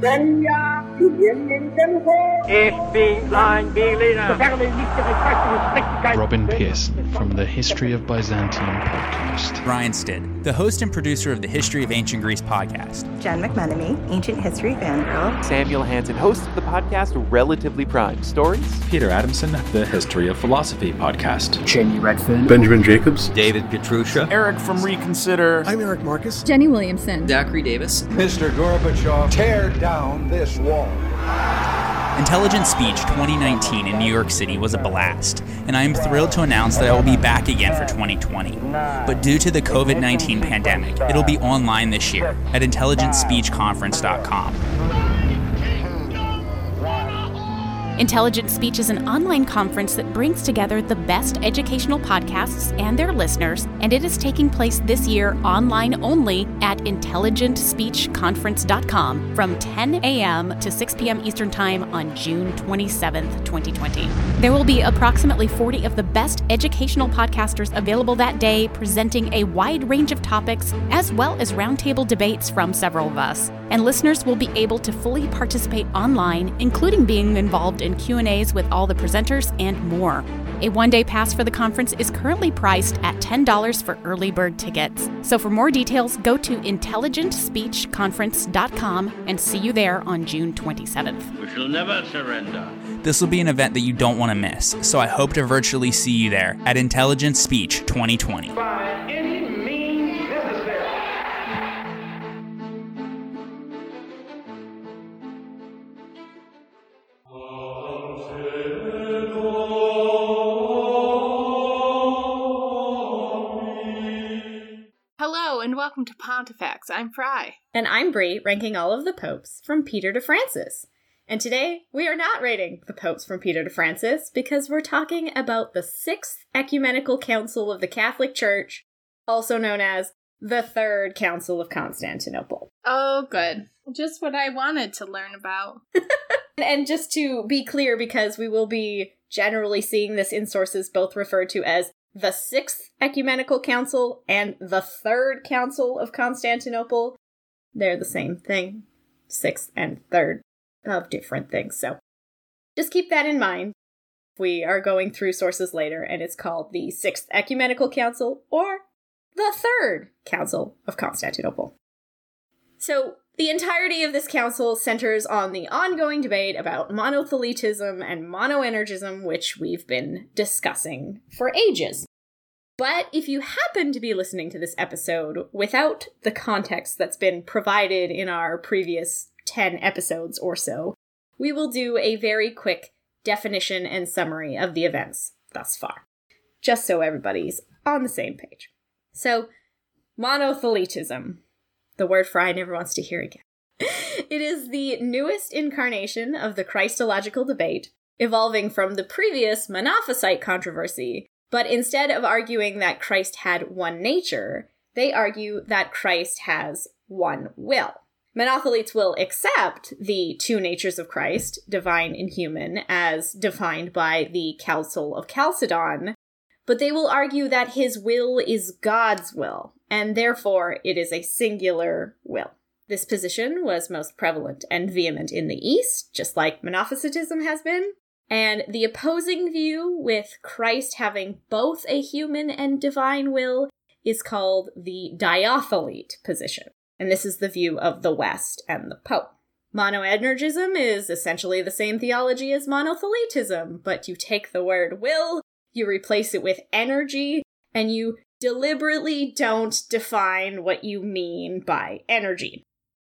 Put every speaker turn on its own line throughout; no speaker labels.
Wenn ja, in den Hof.
Ich bin ein Berliner.
Robin Pearson from the History of Byzantium podcast.
Ryan Stitt, the host and producer of the History of Ancient Greece podcast.
Jen McMenemy, Ancient History Fangirl.
Samuel Hansen, host of the podcast Relatively Prime Stories.
Peter Adamson, the History of Philosophy podcast.
Jamie Redfern.
Benjamin Jacobs.
David Petrusha.
Eric from Reconsider.
I'm Eric Marcus.
Jenny Williamson.
Zachary Davis.
Mr. Gorbachev. Tear down this wall.
Intelligent Speech 2019 in New York City was a blast, and I am thrilled to announce that I will be back again for 2020. But due to the COVID 19 pandemic, it'll be online this year at intelligentspeechconference.com.
Intelligent Speech is an online conference that brings together the best educational podcasts and their listeners, and it is taking place this year online only at intelligentspeechconference.com from 10 a.m. to 6 p.m. Eastern Time on June 27th, 2020. There will be approximately 40 of the best educational podcasters available that day, presenting a wide range of topics, as well as roundtable debates from several of us. And listeners will be able to fully participate online, including being involved in Q&As with all the presenters and more. A one-day pass for the conference is currently priced at $10 for early bird tickets. So for more details, go to intelligentspeechconference.com and see you there on June 27th.
We shall never surrender.
This will be an event that you don't want to miss, so I hope to virtually see you there at Intelligent Speech 2020.
Welcome to Pontifex. I'm Fry.
And I'm Brie, ranking all of the popes from Peter to Francis. And today we are not rating the popes from Peter to Francis because we're talking about the Sixth Ecumenical Council of the Catholic Church, also known as the Third Council of Constantinople.
Oh, good. Just what I wanted to learn about.
and just to be clear, because we will be generally seeing this in sources both referred to as the Sixth Ecumenical Council and the Third Council of Constantinople. They're the same thing. Sixth and third of different things. So just keep that in mind. We are going through sources later, and it's called the Sixth Ecumenical Council or the Third Council of Constantinople. So, the entirety of this council centers on the ongoing debate about monothelitism and monoenergism, which we've been discussing for ages. But if you happen to be listening to this episode without the context that's been provided in our previous 10 episodes or so, we will do a very quick definition and summary of the events thus far, just so everybody's on the same page. So, monothelitism the word Fry never wants to hear again. it is the newest incarnation of the Christological debate, evolving from the previous Monophysite controversy, but instead of arguing that Christ had one nature, they argue that Christ has one will. Monothelites will accept the two natures of Christ, divine and human, as defined by the Council of Chalcedon, but they will argue that his will is God's will, and therefore it is a singular will. This position was most prevalent and vehement in the East, just like Monophysitism has been, and the opposing view, with Christ having both a human and divine will, is called the diothelite position. And this is the view of the West and the Pope. Monoenergism is essentially the same theology as monothelitism, but you take the word will, you replace it with energy, and you deliberately don't define what you mean by energy.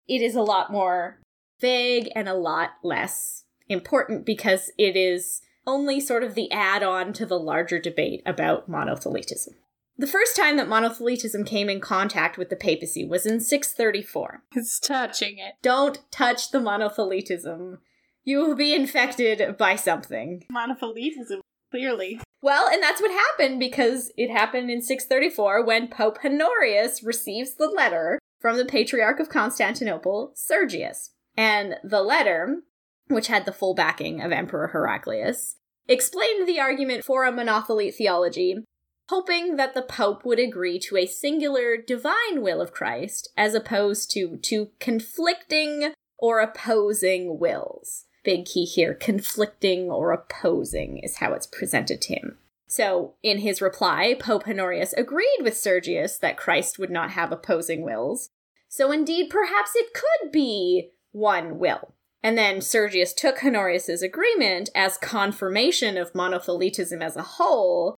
It is a lot more vague and a lot less important because it is only sort of the add on to the larger debate about monothelitism. The first time that monothelitism came in contact with the papacy was in 634.
It's touching it.
Don't touch the monothelitism. You will be infected by something.
Monothelitism, clearly.
Well, and that's what happened because it happened in 634 when Pope Honorius receives the letter from the Patriarch of Constantinople, Sergius. And the letter, which had the full backing of Emperor Heraclius, explained the argument for a monothelite theology, hoping that the Pope would agree to a singular divine will of Christ as opposed to two conflicting or opposing wills. Big key here conflicting or opposing is how it's presented to him. So, in his reply, Pope Honorius agreed with Sergius that Christ would not have opposing wills. So, indeed, perhaps it could be one will. And then Sergius took Honorius's agreement as confirmation of monothelitism as a whole,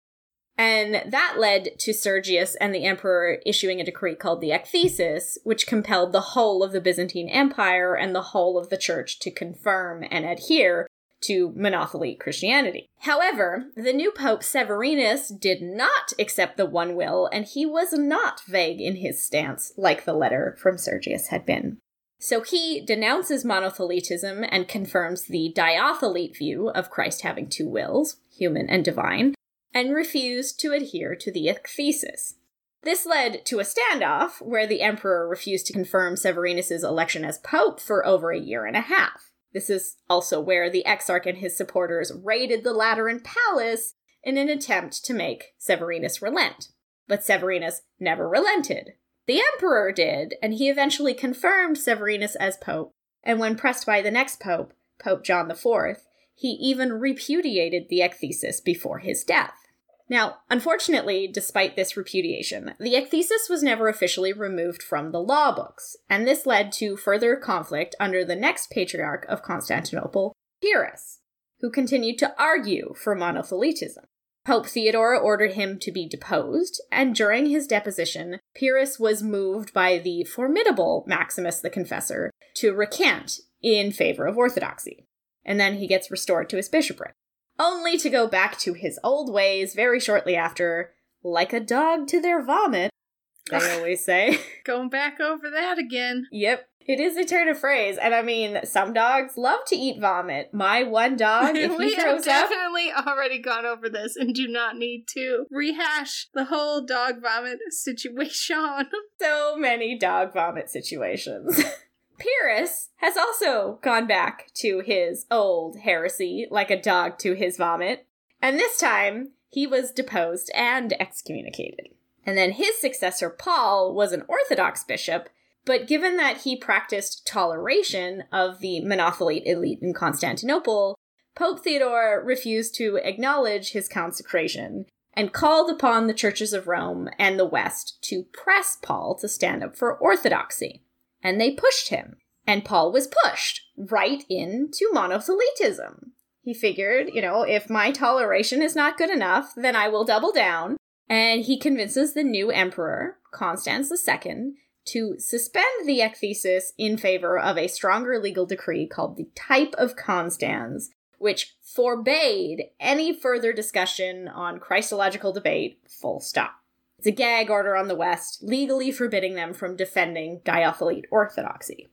and that led to Sergius and the emperor issuing a decree called the Ekthesis, which compelled the whole of the Byzantine Empire and the whole of the church to confirm and adhere to monothelite Christianity. However, the new pope Severinus did not accept the one will, and he was not vague in his stance, like the letter from Sergius had been. So he denounces monothelitism and confirms the diathelite view of Christ having two wills, human and divine, and refused to adhere to the ekthesis. This led to a standoff where the emperor refused to confirm Severinus's election as pope for over a year and a half. This is also where the exarch and his supporters raided the Lateran palace in an attempt to make Severinus relent. But Severinus never relented, the emperor did, and he eventually confirmed Severinus as pope. And when pressed by the next pope, Pope John IV, he even repudiated the ekthesis before his death. Now, unfortunately, despite this repudiation, the ekthesis was never officially removed from the law books, and this led to further conflict under the next patriarch of Constantinople, Pyrrhus, who continued to argue for monothelitism. Pope Theodore ordered him to be deposed, and during his deposition, Pyrrhus was moved by the formidable Maximus the Confessor to recant in favor of orthodoxy. And then he gets restored to his bishopric, only to go back to his old ways very shortly after, like a dog to their vomit, they always say.
Going back over that again.
Yep. It is a turn of phrase, and I mean, some dogs love to eat vomit. My one dog, if
we
he throws
have
up,
definitely already gone over this and do not need to rehash the whole dog vomit situation.
so many dog vomit situations. Pyrrhus has also gone back to his old heresy, like a dog to his vomit, and this time he was deposed and excommunicated. And then his successor, Paul, was an Orthodox bishop but given that he practiced toleration of the monothelite elite in Constantinople, Pope Theodore refused to acknowledge his consecration and called upon the churches of Rome and the West to press Paul to stand up for orthodoxy. And they pushed him. And Paul was pushed right into monothelitism. He figured, you know, if my toleration is not good enough, then I will double down. And he convinces the new emperor, Constans II, to suspend the ekthesis in favor of a stronger legal decree called the Type of Constans, which forbade any further discussion on Christological debate, full stop. It's a gag order on the West, legally forbidding them from defending diathelite orthodoxy.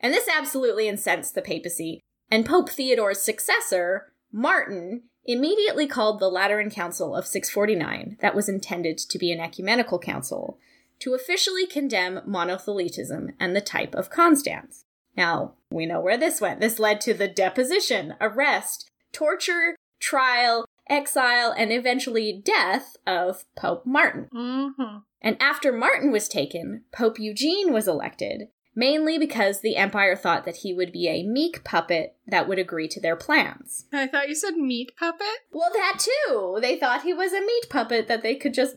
And this absolutely incensed the papacy, and Pope Theodore's successor, Martin, immediately called the Lateran Council of 649, that was intended to be an ecumenical council, to officially condemn monothelitism and the type of Constans. Now, we know where this went. This led to the deposition, arrest, torture, trial, exile, and eventually death of Pope Martin.
Mm-hmm.
And after Martin was taken, Pope Eugene was elected, mainly because the empire thought that he would be a meek puppet that would agree to their plans.
I thought you said meat puppet.
Well, that too. They thought he was a meat puppet that they could just.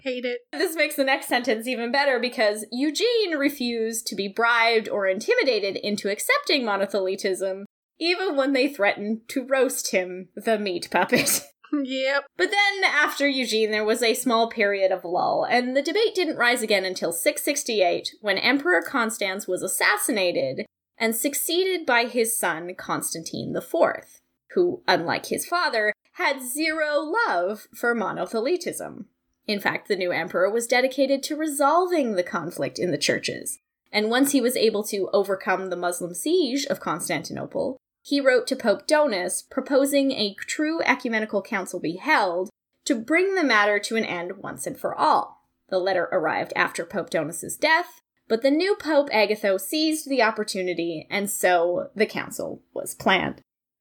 Hate it.
This makes the next sentence even better because Eugene refused to be bribed or intimidated into accepting monothelitism, even when they threatened to roast him, the meat puppet.
Yep.
But then, after Eugene, there was a small period of lull, and the debate didn't rise again until 668, when Emperor Constans was assassinated and succeeded by his son Constantine IV, who, unlike his father, had zero love for monothelitism. In fact, the new emperor was dedicated to resolving the conflict in the churches, and once he was able to overcome the Muslim siege of Constantinople, he wrote to Pope Donus proposing a true ecumenical council be held to bring the matter to an end once and for all. The letter arrived after Pope Donus's death, but the new Pope Agatho seized the opportunity, and so the council was planned.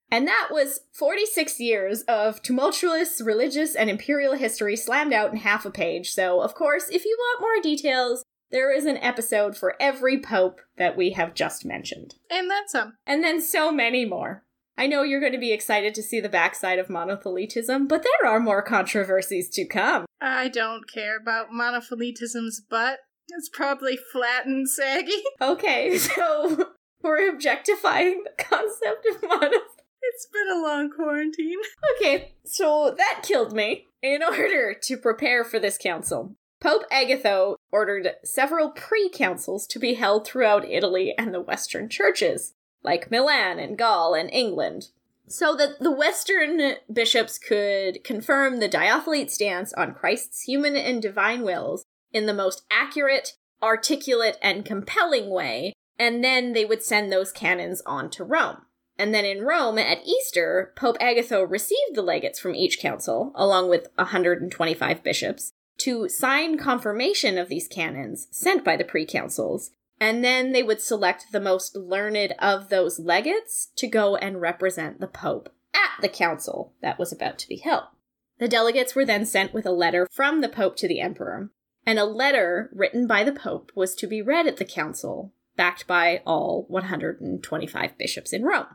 And that was 46 years of tumultuous religious and imperial history slammed out in half a page. So, of course, if you want more details, There is an episode for every pope that we have just mentioned.
And then some.
And then so many more. I know you're going to be excited to see the backside of monothelitism, but there are more controversies to come.
I don't care about monothelitism's butt. It's probably flat and saggy.
Okay, so we're objectifying the concept of monoth.
It's been a long quarantine.
Okay, so that killed me. In order to prepare for this council, Pope Agatho ordered several pre councils to be held throughout Italy and the Western churches, like Milan and Gaul and England, so that the Western bishops could confirm the Diathelite stance on Christ's human and divine wills in the most accurate, articulate, and compelling way, and then they would send those canons on to Rome. And then in Rome at Easter, Pope Agatho received the legates from each council, along with 125 bishops, to sign confirmation of these canons sent by the pre councils, and then they would select the most learned of those legates to go and represent the Pope at the council that was about to be held. The delegates were then sent with a letter from the Pope to the Emperor, and a letter written by the Pope was to be read at the council, backed by all 125 bishops in Rome.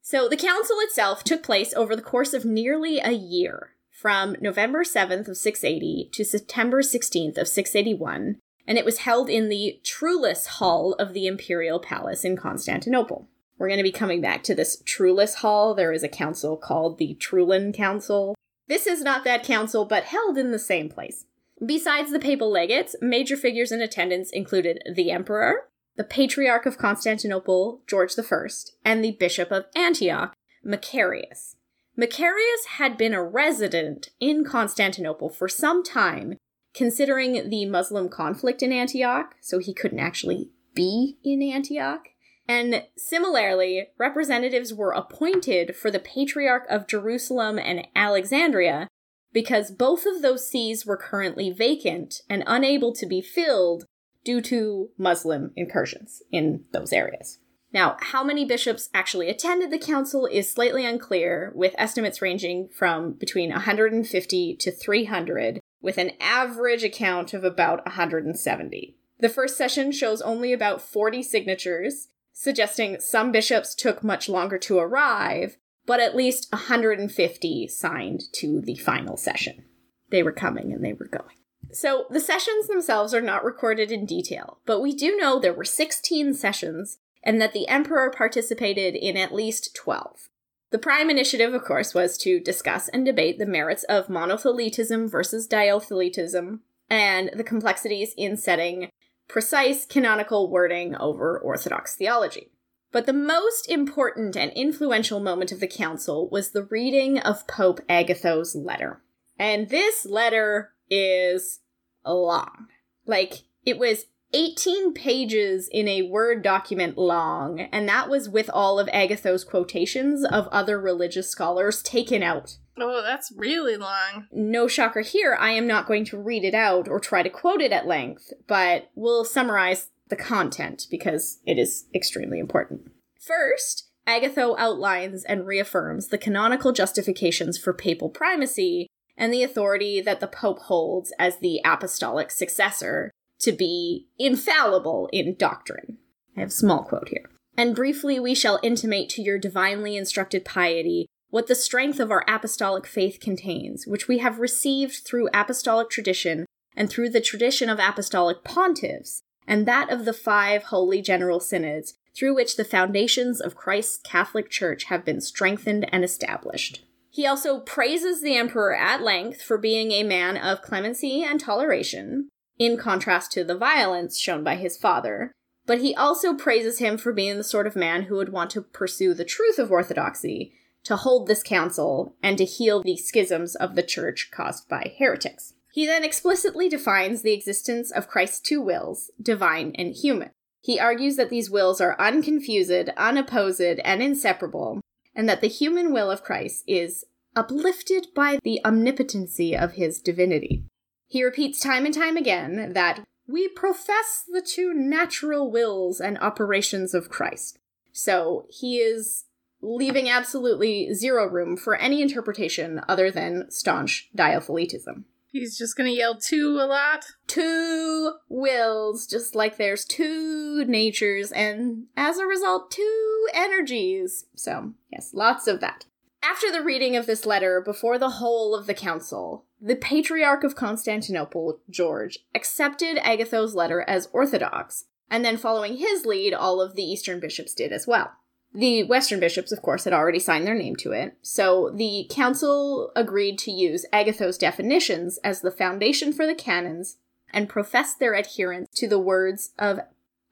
So the council itself took place over the course of nearly a year, from November 7th of 680 to September 16th of 681, and it was held in the Trullis Hall of the Imperial Palace in Constantinople. We're going to be coming back to this Trullis Hall. There is a council called the Trullan Council. This is not that council, but held in the same place. Besides the papal legates, major figures in attendance included the emperor, the Patriarch of Constantinople, George I, and the Bishop of Antioch, Macarius. Macarius had been a resident in Constantinople for some time, considering the Muslim conflict in Antioch, so he couldn't actually be in Antioch. And similarly, representatives were appointed for the Patriarch of Jerusalem and Alexandria because both of those sees were currently vacant and unable to be filled due to Muslim incursions in those areas. Now, how many bishops actually attended the council is slightly unclear, with estimates ranging from between 150 to 300, with an average account of about 170. The first session shows only about 40 signatures, suggesting some bishops took much longer to arrive, but at least 150 signed to the final session. They were coming and they were going. So the sessions themselves are not recorded in detail, but we do know there were 16 sessions and that the emperor participated in at least 12. The prime initiative, of course, was to discuss and debate the merits of monothelitism versus diothelitism and the complexities in setting precise canonical wording over Orthodox theology. But the most important and influential moment of the council was the reading of Pope Agatho's letter. And this letter is long. Like, it was 18 pages in a Word document long, and that was with all of Agatho's quotations of other religious scholars taken out.
Oh, that's really long.
No shocker here, I am not going to read it out or try to quote it at length, but we'll summarize the content because it is extremely important. First, Agatho outlines and reaffirms the canonical justifications for papal primacy and the authority that the Pope holds as the apostolic successor to be infallible in doctrine. I have a small quote here. And briefly we shall intimate to your divinely instructed piety what the strength of our apostolic faith contains, which we have received through apostolic tradition and through the tradition of apostolic pontiffs, and that of the five holy general synods, through which the foundations of Christ's Catholic Church have been strengthened and established. He also praises the emperor at length for being a man of clemency and toleration, in contrast to the violence shown by his father. But he also praises him for being the sort of man who would want to pursue the truth of orthodoxy, to hold this council, and to heal the schisms of the church caused by heretics. He then explicitly defines the existence of Christ's two wills, divine and human. He argues that these wills are unconfused, unopposed, and inseparable, and that the human will of Christ is uplifted by the omnipotency of his divinity. He repeats time and time again that we profess the two natural wills and operations of Christ. So he is leaving absolutely zero room for any interpretation other than staunch diothelitism.
He's just gonna yell two a lot.
Two wills, just like there's two natures, and as a result, two energies. So, yes, lots of that. After the reading of this letter before the whole of the council, the Patriarch of Constantinople, George, accepted Agatho's letter as orthodox, and then following his lead, all of the Eastern bishops did as well. The Western bishops, of course, had already signed their name to it, so the council agreed to use Agatho's definitions as the foundation for the canons and profess their adherence to the words of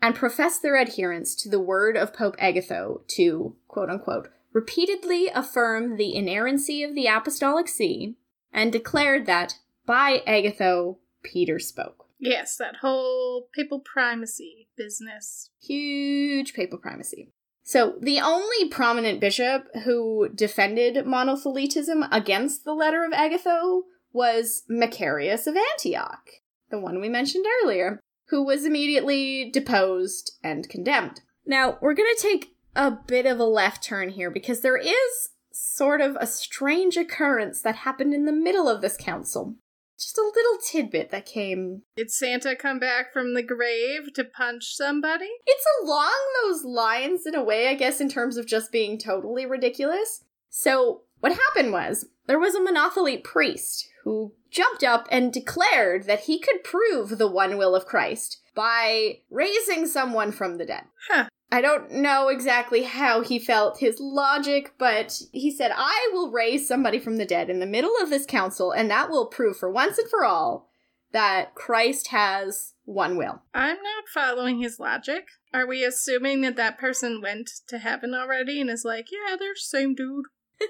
and profess their adherence to the word of Pope Agatho to quote unquote repeatedly affirm the inerrancy of the apostolic see and declared that by Agatho Peter spoke.
Yes, that whole papal primacy business.
Huge papal primacy. So, the only prominent bishop who defended monothelitism against the letter of Agatho was Macarius of Antioch, the one we mentioned earlier, who was immediately deposed and condemned. Now, we're going to take a bit of a left turn here because there is sort of a strange occurrence that happened in the middle of this council. Just a little tidbit that came.
Did Santa come back from the grave to punch somebody?
It's along those lines in a way, I guess, in terms of just being totally ridiculous. So, what happened was there was a monothelite priest who jumped up and declared that he could prove the one will of Christ by raising someone from the dead.
Huh.
I don't know exactly how he felt his logic, but he said, I will raise somebody from the dead in the middle of this council, and that will prove for once and for all that Christ has one will.
I'm not following his logic. Are we assuming that that person went to heaven already and is like, yeah, they're the same dude?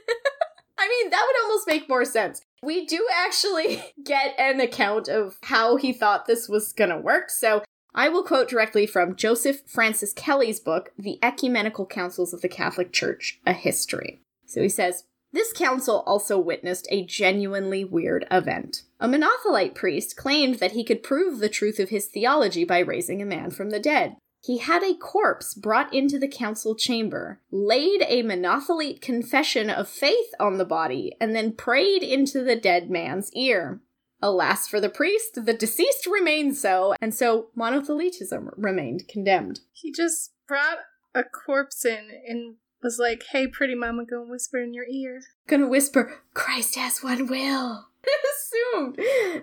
I mean, that would almost make more sense. We do actually get an account of how he thought this was gonna work, so I will quote directly from Joseph Francis Kelly's book, The Ecumenical Councils of the Catholic Church A History. So he says, this council also witnessed a genuinely weird event. A monothelite priest claimed that he could prove the truth of his theology by raising a man from the dead. He had a corpse brought into the council chamber, laid a monothelite confession of faith on the body, and then prayed into the dead man's ear. Alas for the priest, the deceased remained so, and so monothelitism remained condemned.
He just brought a corpse in and was like, hey, pretty mama, go and whisper in your ear.
Gonna whisper, Christ has one will. Assumed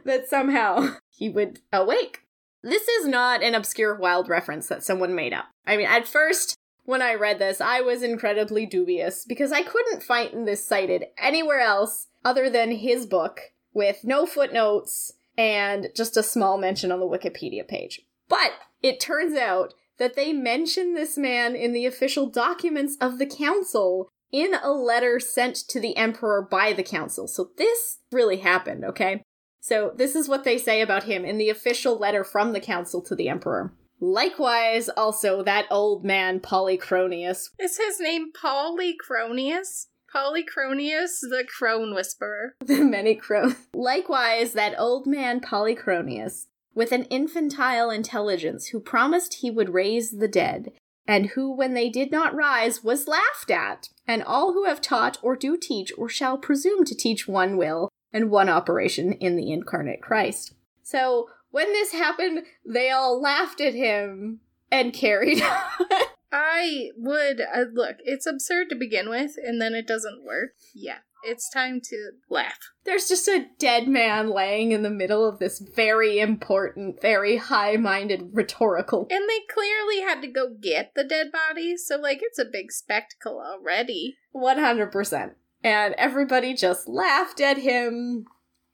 that somehow he would awake. This is not an obscure wild reference that someone made up. I mean, at first, when I read this, I was incredibly dubious because I couldn't find this cited anywhere else other than his book with no footnotes and just a small mention on the Wikipedia page. But it turns out that they mention this man in the official documents of the council in a letter sent to the emperor by the council. So this really happened, okay? So this is what they say about him in the official letter from the council to the emperor. Likewise, also that old man Polychronius.
Is his name Polychronius? Polychronius, the crone whisperer.
The many crones. Likewise, that old man Polychronius, with an infantile intelligence, who promised he would raise the dead, and who, when they did not rise, was laughed at, and all who have taught or do teach or shall presume to teach one will and one operation in the incarnate Christ. So, when this happened, they all laughed at him and carried on.
I would uh, look. It's absurd to begin with, and then it doesn't work. Yeah, it's time to laugh.
There's just a dead man laying in the middle of this very important, very high-minded rhetorical.
And they clearly had to go get the dead body, so like it's a big spectacle already.
One hundred percent. And everybody just laughed at him,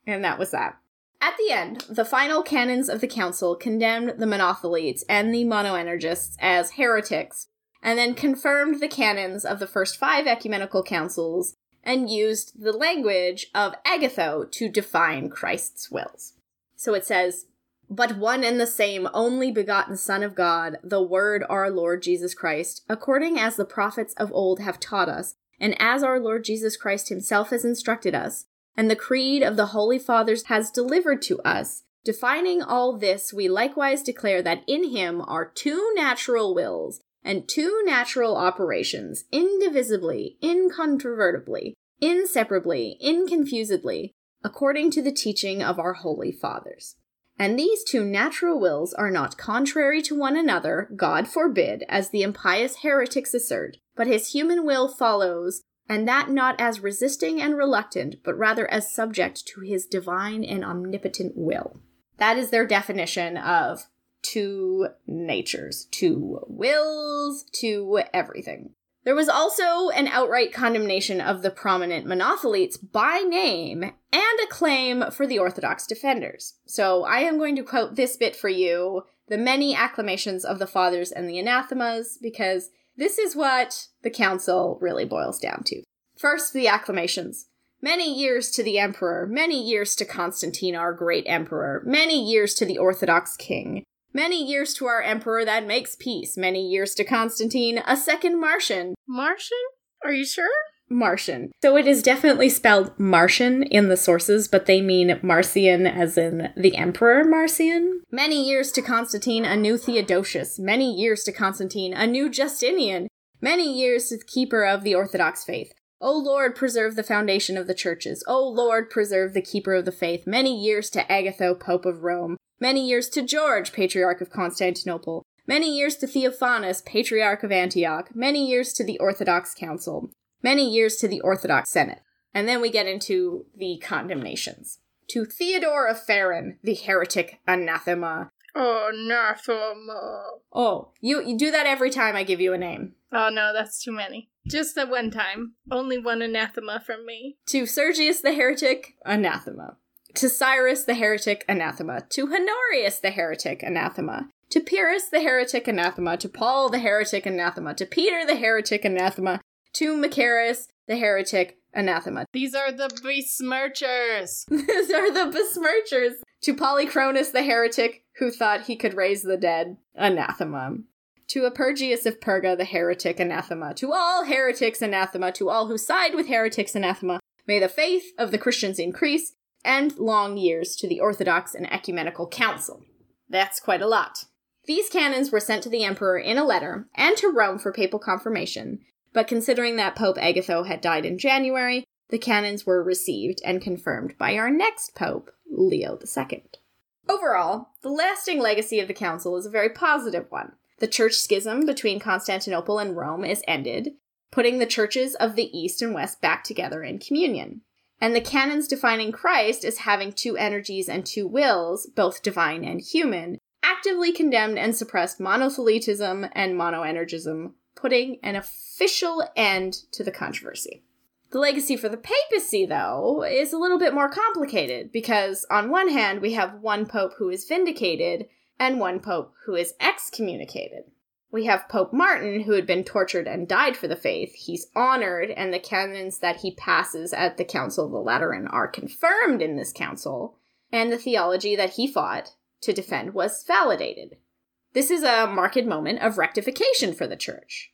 and that was that. At the end, the final canons of the council condemned the monothelites and the monoenergists as heretics, and then confirmed the canons of the first five ecumenical councils and used the language of Agatho to define Christ's wills. So it says, But one and the same only begotten Son of God, the Word our Lord Jesus Christ, according as the prophets of old have taught us, and as our Lord Jesus Christ himself has instructed us, and the creed of the Holy Fathers has delivered to us. Defining all this, we likewise declare that in him are two natural wills and two natural operations, indivisibly, incontrovertibly, inseparably, inconfusedly, according to the teaching of our holy fathers. And these two natural wills are not contrary to one another, God forbid, as the impious heretics assert, but his human will follows, and that not as resisting and reluctant, but rather as subject to his divine and omnipotent will. That is their definition of two natures, two wills, two everything. There was also an outright condemnation of the prominent monothelites by name and a claim for the Orthodox defenders. So I am going to quote this bit for you the many acclamations of the fathers and the anathemas, because this is what the council really boils down to. First, the acclamations. Many years to the emperor, many years to Constantine, our great emperor, many years to the Orthodox king, Many years to our emperor that makes peace. Many years to Constantine, a second Martian.
Martian? Are you sure?
Martian. So it is definitely spelled Martian in the sources, but they mean Marcian as in the Emperor Marcian. Many years to Constantine, a new Theodosius. Many years to Constantine, a new Justinian. Many years to the keeper of the Orthodox faith. O Lord, preserve the foundation of the churches. O Lord, preserve the keeper of the faith. Many years to Agatho, Pope of Rome. Many years to George, Patriarch of Constantinople. Many years to Theophanus, Patriarch of Antioch. Many years to the Orthodox Council. Many years to the Orthodox Senate. And then we get into the condemnations. To Theodore of Pharan, the heretic anathema.
Anathema.
Oh, you, you do that every time I give you a name.
Oh no, that's too many. Just that one time. Only one anathema from me.
To Sergius the heretic, anathema. To Cyrus the heretic, anathema. To Honorius the heretic, anathema. To Pyrrhus the heretic, anathema. To Paul the heretic, anathema. To Peter the heretic, anathema. To Macaris the heretic, anathema.
These are the besmirchers.
These are the besmirchers. To Polychronus the heretic, who thought he could raise the dead, anathema. To Epergius of Perga the heretic, anathema. To all heretics, anathema. To all who side with heretics, anathema. May the faith of the Christians increase, and long years to the Orthodox and Ecumenical Council. That's quite a lot. These canons were sent to the emperor in a letter and to Rome for papal confirmation, but considering that Pope Agatho had died in January, the canons were received and confirmed by our next pope, Leo II. Overall, the lasting legacy of the council is a very positive one. The church schism between Constantinople and Rome is ended, putting the churches of the East and West back together in communion. And the canons defining Christ as having two energies and two wills, both divine and human, actively condemned and suppressed monothelitism and monoenergism, putting an official end to the controversy. The legacy for the papacy, though, is a little bit more complicated because, on one hand, we have one pope who is vindicated and one pope who is excommunicated. We have Pope Martin, who had been tortured and died for the faith. He's honored, and the canons that he passes at the Council of the Lateran are confirmed in this council, and the theology that he fought to defend was validated. This is a marked moment of rectification for the church.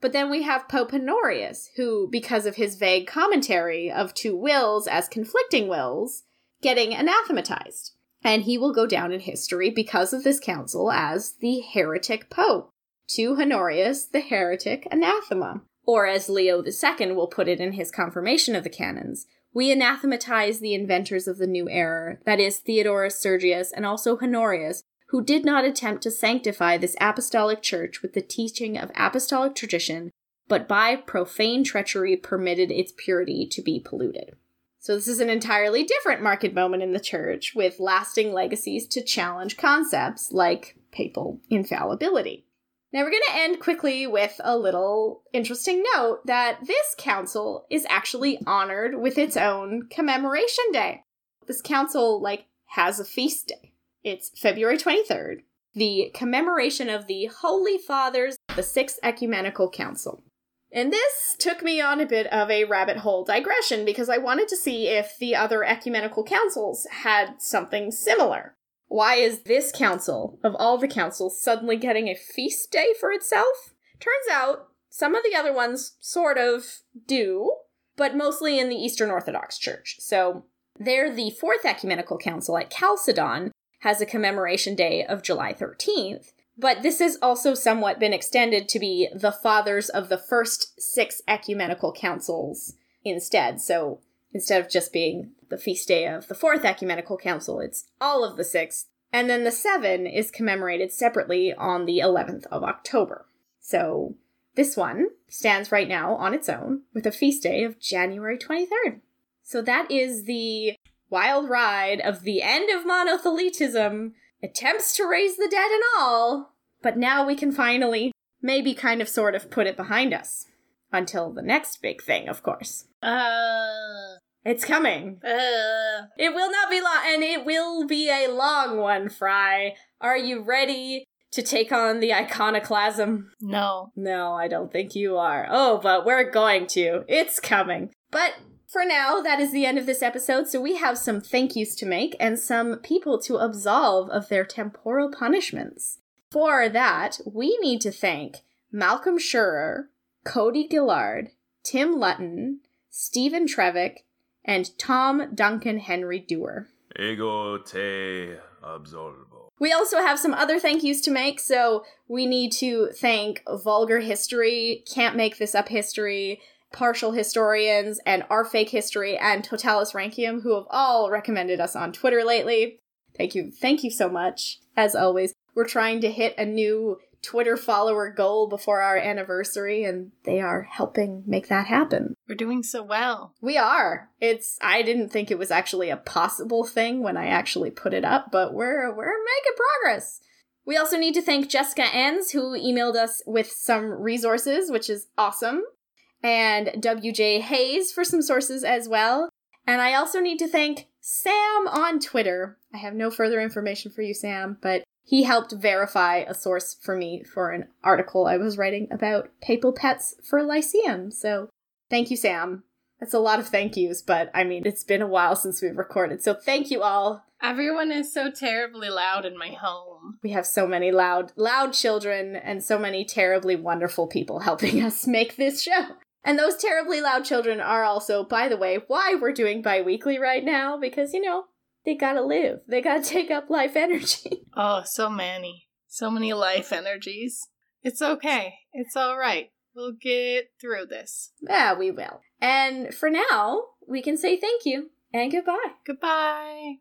But then we have Pope Honorius, who, because of his vague commentary of two wills as conflicting wills, getting anathematized. And he will go down in history because of this council as the heretic pope to Honorius the heretic anathema. Or as Leo II will put it in his confirmation of the canons, we anathematize the inventors of the new error, that is, Theodorus Sergius and also Honorius, who did not attempt to sanctify this apostolic church with the teaching of apostolic tradition, but by profane treachery permitted its purity to be polluted. So, this is an entirely different market moment in the church, with lasting legacies to challenge concepts like papal infallibility. Now, we're going to end quickly with a little interesting note that this council is actually honored with its own commemoration day. This council, like, has a feast day. It's February 23rd, the commemoration of the Holy Fathers, the Sixth Ecumenical Council. And this took me on a bit of a rabbit hole digression because I wanted to see if the other ecumenical councils had something similar. Why is this council, of all the councils, suddenly getting a feast day for itself? Turns out, some of the other ones sort of do, but mostly in the Eastern Orthodox Church. So, there, the Fourth Ecumenical Council at Chalcedon has a commemoration day of July 13th, but this has also somewhat been extended to be the fathers of the first six ecumenical councils instead. So, Instead of just being the feast day of the fourth ecumenical council, it's all of the six. And then the seven is commemorated separately on the 11th of October. So this one stands right now on its own with a feast day of January 23rd. So that is the wild ride of the end of monothelitism, attempts to raise the dead and all. But now we can finally, maybe kind of sort of put it behind us. Until the next big thing, of course.
Uh,
It's coming.
uh,
It will not be long, and it will be a long one, Fry. Are you ready to take on the iconoclasm?
no.
No, I don't think you are. Oh, but we're going to. It's coming. But for now, that is the end of this episode, so we have some thank yous to make and some people to absolve of their temporal punishments. For that, we need to thank Malcolm Schurer, Cody Gillard, Tim Lutton, Stephen Trevick, and Tom Duncan Henry Dewar.
Ego te absolvo.
We also have some other thank yous to make, so we need to thank Vulgar History, Can't Make This Up History, Partial Historians, and Our Fake History, and Totalis Rankium, who have all recommended us on Twitter lately. Thank you, thank you so much. As always, we're trying to hit a new Twitter follower goal before our anniversary, and they are helping make that happen.
We're doing so well.
We are. It's I didn't think it was actually a possible thing when I actually put it up, but we're we're making progress. We also need to thank Jessica Enns who emailed us with some resources, which is awesome, and WJ Hayes for some sources as well. And I also need to thank Sam on Twitter. I have no further information for you, Sam, but he helped verify a source for me for an article I was writing about papal pets for Lyceum. So thank you, Sam. That's a lot of thank yous, but I mean, it's been a while since we've recorded. So thank you all.
Everyone is so terribly loud in my home.
We have so many loud, loud children and so many terribly wonderful people helping us make this show. And those terribly loud children are also, by the way, why we're doing bi weekly right now, because, you know, they gotta live. They gotta take up life energy.
Oh, so many. So many life energies. It's okay. It's all right. We'll get through this.
yeah, we will. And for now, we can say thank you and goodbye.
Goodbye.